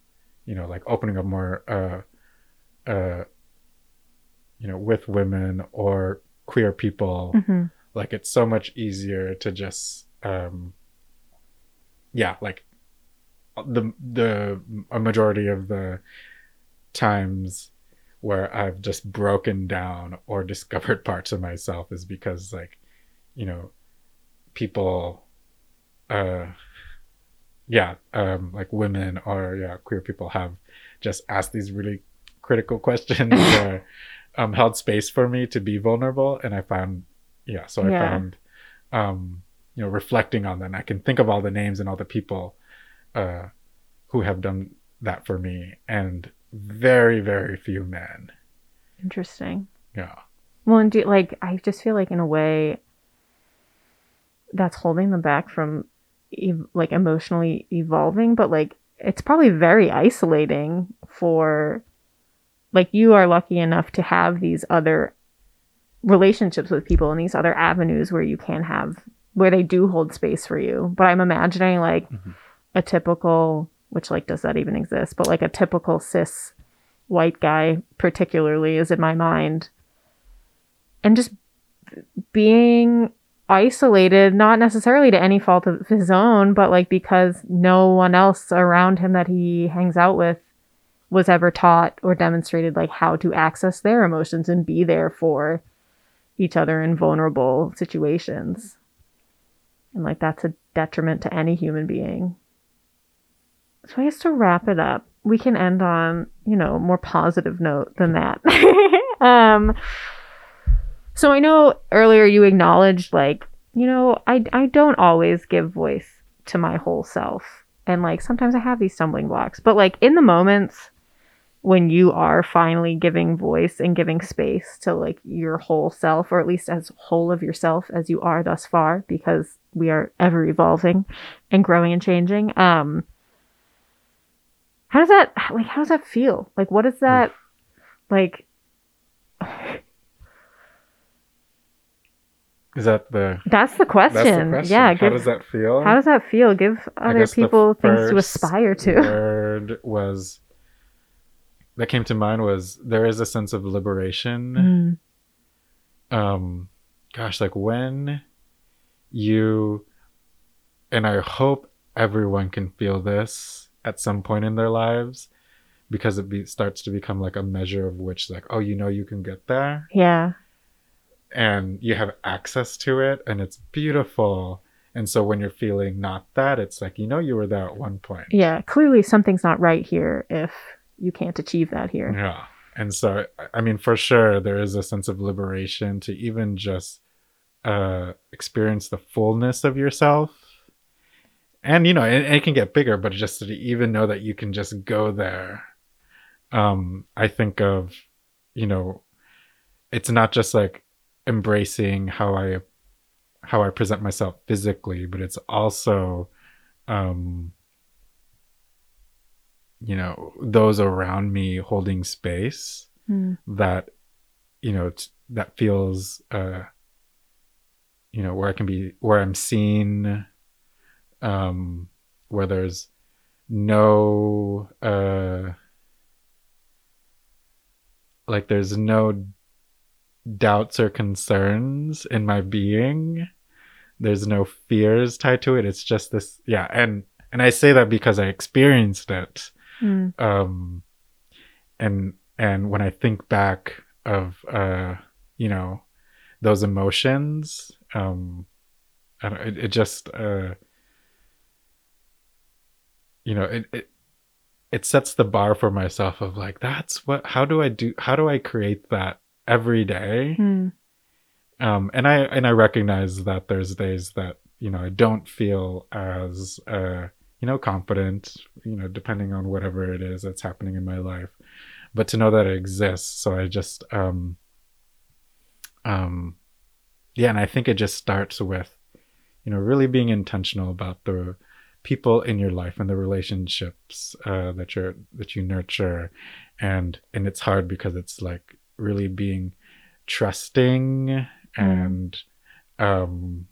you know, like opening up more, uh, uh, you know, with women or queer people. hmm Like it's so much easier to just, um, yeah, like the the a majority of the times where I've just broken down or [laughs] discovered parts of myself is because like you know people uh yeah um like women or yeah queer people have just asked these really critical questions [laughs] or um held space for me to be vulnerable and I found yeah so I Yeah. found um you know reflecting on them I can think of all the names and all the people uh who have done that for me and very very few men Interesting. yeah Well, and do, like I just feel like in a way that's holding them back from ev- like emotionally evolving, but like it's probably very isolating for like you are lucky enough to have these other relationships with people and these other avenues where you can have where they do hold space for you. But I'm imagining like Mhm. a typical which like does that even exist? But like a typical cis white guy particularly is in my mind and just being isolated not necessarily to any fault of his own but like because no one else around him that he hangs out with was ever taught or demonstrated like how to access their emotions and be there for each other in vulnerable situations. And like that's a detriment to any human being. So i guess to wrap it up we can end on you know more positive note than that. [laughs] Um so I know earlier you acknowledged like, you know, I I don't always give voice to my whole self. And like sometimes I have these stumbling blocks. But like in the moments when you are finally giving voice and giving space to like your whole self or at least as whole of yourself as you are thus far because we are ever evolving and growing and changing. Um how does that like how does that feel? Like what is that like is that the That's the question. that's the question Yeah. how Give, does that feel how does that feel? Give other people things to aspire to. [laughs] word was that came to mind was there is a sense of liberation Mm, um gosh like when you and i hope everyone can feel this at some point in their lives because it be, starts to become like a measure of which like oh you know you can get there yeah. And you have access to it and it's beautiful and so when you're feeling not that it's like you know you were there at one point Yeah. Clearly something's not right here if you can't achieve that here. Yeah. And so, I- mean, for sure, there is a sense of liberation to even just uh, experience the fullness of yourself. And, you know, it, it can get bigger, but just to even know that you can just go there. Um, I think of, you know, it's not just like embracing how I how I present myself physically, but it's also um you know those around me holding space Mm. that you know t- that feels uh you know where i can be where i'm seen um where there's no uh like there's no doubts or concerns in my being. There's no fears tied to it. It's just this yeah. And and i say that because i experienced it. Mm. um and and when i think back of uh you know those emotions um I don't, it, it just uh you know it, it it sets the bar for myself of like that's what how do i do how do i create that every day. Mm. um and i and i recognize that there's days that you know i don't feel as uh you know confident you know depending on whatever it is that's happening in my life. But to know that it exists so i just um um yeah and i think it just starts with you know really being intentional about the people in your life and the relationships uh, that you're that you nurture. And and it's hard because it's like really being trusting and um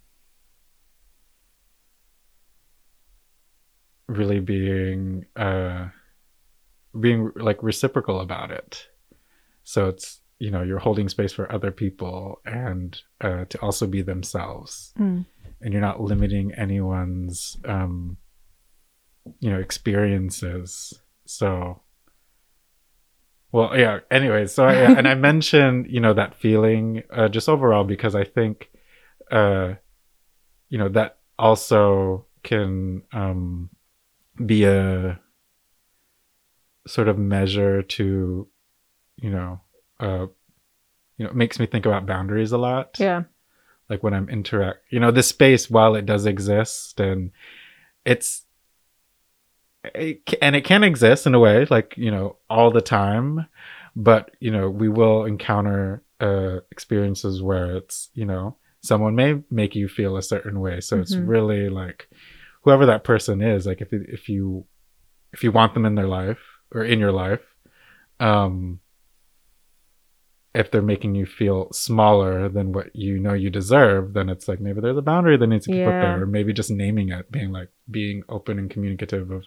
really being uh being like reciprocal about it. So it's you know you're holding space for other people and uh to also be themselves. Mm. and you're not limiting anyone's um you know experiences. So well yeah anyway so I, and i [laughs] mentioned you know that feeling uh just overall because i think uh you know that also can um be a sort of measure to you know uh you know it makes me think about boundaries a lot Yeah. like when i'm interact you know this space while it does exist and it's it, and it can exist in a way like you know all the time but you know we will encounter uh experiences where it's you know someone may make you feel a certain way so it's Mhm. really like whoever that person is like if if you if you want them in their life or in your life um if they're making you feel smaller than what you know you deserve, then it's like maybe there's a boundary that needs to be put there, or maybe just naming it, being like being open and communicative of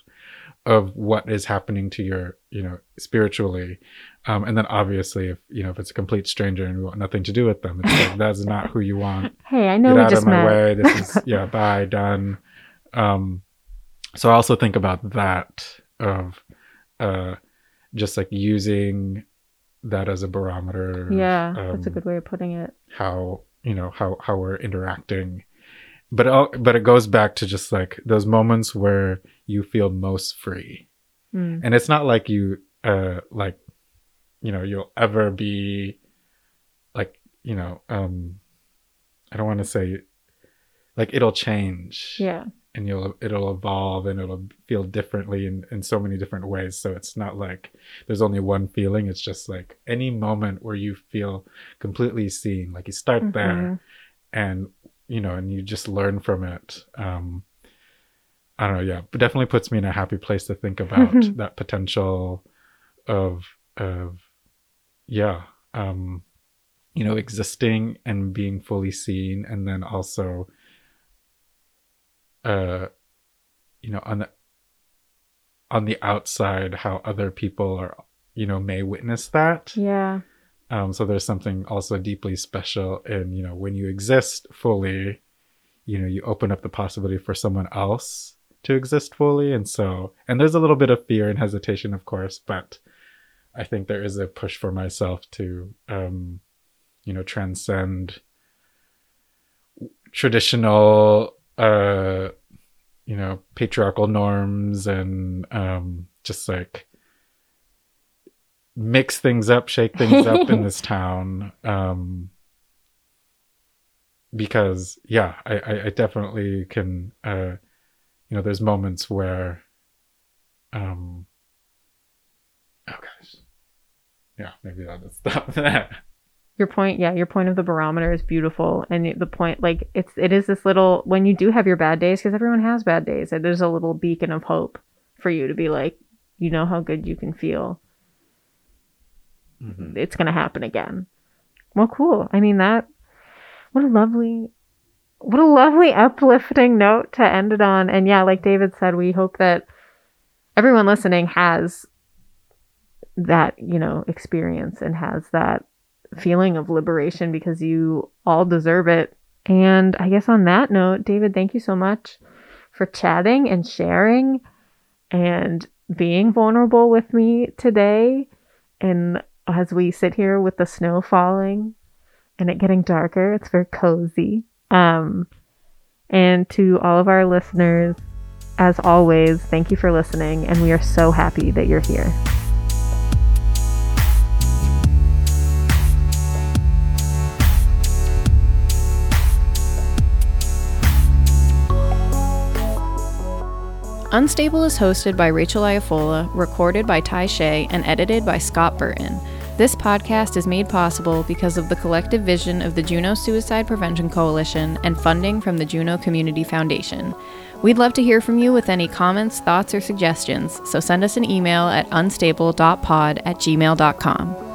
of what is happening to your, you know, spiritually. Um, and then obviously, if you know, if it's a complete stranger and we want nothing to do with them, it's like that's not who you want. [laughs] Hey, I know get we out just of my met. way. This is [laughs] yeah bye done. Um so i also think about that of uh just like using that as a barometer of, Yeah, that's a um, good way of putting it. how you know how how we're interacting but all- but it goes back to just like those moments where you feel most free Mm. and it's not like you uh like you know you'll ever be like you know um i don't want to say like it'll change Yeah. And you'll it'll evolve and it'll feel differently in in so many different ways. So it's not like there's only one feeling. It's just like any moment where you feel completely seen like you start there Mhm. and you know and you just learn from it. Um i don't know. Yeah but definitely puts me in a happy place to think about that potential of of yeah um you know existing and being fully seen and then also uh you know on the on the outside how other people are you know may witness that Yeah. um, so there's something also deeply special in, you know, when you exist fully, you know, you open up the possibility for someone else to exist fully. And so, and there's a little bit of fear and hesitation, of course, but I think there is a push for myself to, um, you know, transcend traditional, uh, you know, patriarchal norms and, um, just like, mix things up, shake things up in this [laughs] town. Um, because yeah, I, I, I definitely can, uh, you know, there's moments where, um, oh gosh, yeah, maybe stop [laughs] there. Your point yeah your point of the barometer is beautiful and the point like it's it is this little when you do have your bad days because everyone has bad days there's a little beacon of hope for you to be like you know how good you can feel. Mhm. it's gonna happen again. Well cool. I mean that what a lovely what a lovely uplifting note to end it on. And yeah like david said we hope that everyone listening has that you know experience and has that feeling of liberation because you all deserve it. And i guess on that note david thank you so much for chatting and sharing and being vulnerable with me today and as we sit here with the snow falling and it getting darker it's very cozy. Um and to all of our listeners as always thank you for listening and we are so happy that you're here Unstable is hosted by Rachel Iafola, recorded by Ty Shea, and edited by Scott Burton. This podcast is made possible because of the collective vision of the Juneau Suicide Prevention Coalition and funding from the Juneau Community Foundation. We'd love to hear from you with any comments, thoughts, or suggestions, so send us an email at unstable.pod at gmail.com.